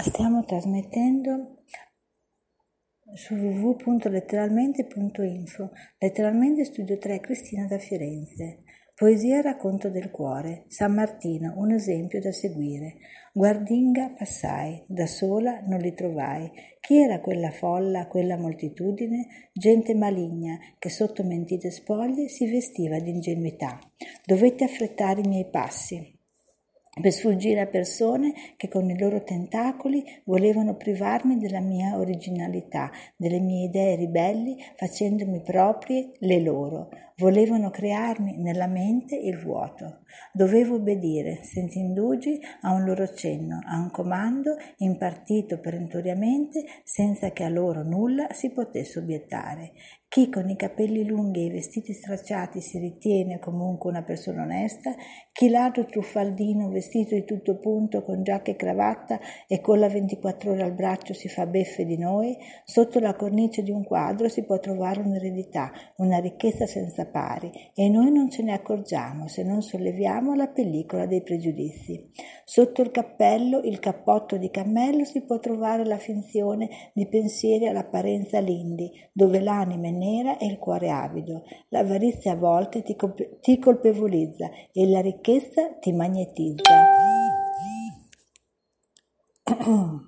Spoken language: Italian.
Stiamo trasmettendo su www.letteralmente.info, letteralmente studio 3 Cristina da Firenze. Poesia racconto del cuore. San Martino, un esempio da seguire. Guardinga passai, da sola non li trovai. Chi era quella folla, quella moltitudine? Gente maligna che sotto mentite spoglie si vestiva d'ingenuità. Dovetti affrettare i miei passi per sfuggire a persone che con i loro tentacoli volevano privarmi della mia originalità, delle mie idee ribelli, facendomi proprie le loro. Volevano crearmi nella mente il vuoto. Dovevo obbedire, senza indugi, a un loro cenno, a un comando impartito perentoriamente, senza che a loro nulla si potesse obiettare. Chi con i capelli lunghi e i vestiti stracciati si ritiene comunque una persona onesta, chi ladro truffaldino vestito di tutto punto con giacca e cravatta e con la 24 ore al braccio si fa beffe di noi, sotto la cornice di un quadro si può trovare un'eredità, una ricchezza senza pari e noi non ce ne accorgiamo se non solleviamo la pellicola dei pregiudizi. Sotto il cappello, il cappotto di cammello si può trovare la finzione di pensieri all'apparenza lindi, dove l'anima è nera e il cuore avido. L'avarizia a volte ti, colpe- ti colpevolizza e la ricchezza ti magnetizza.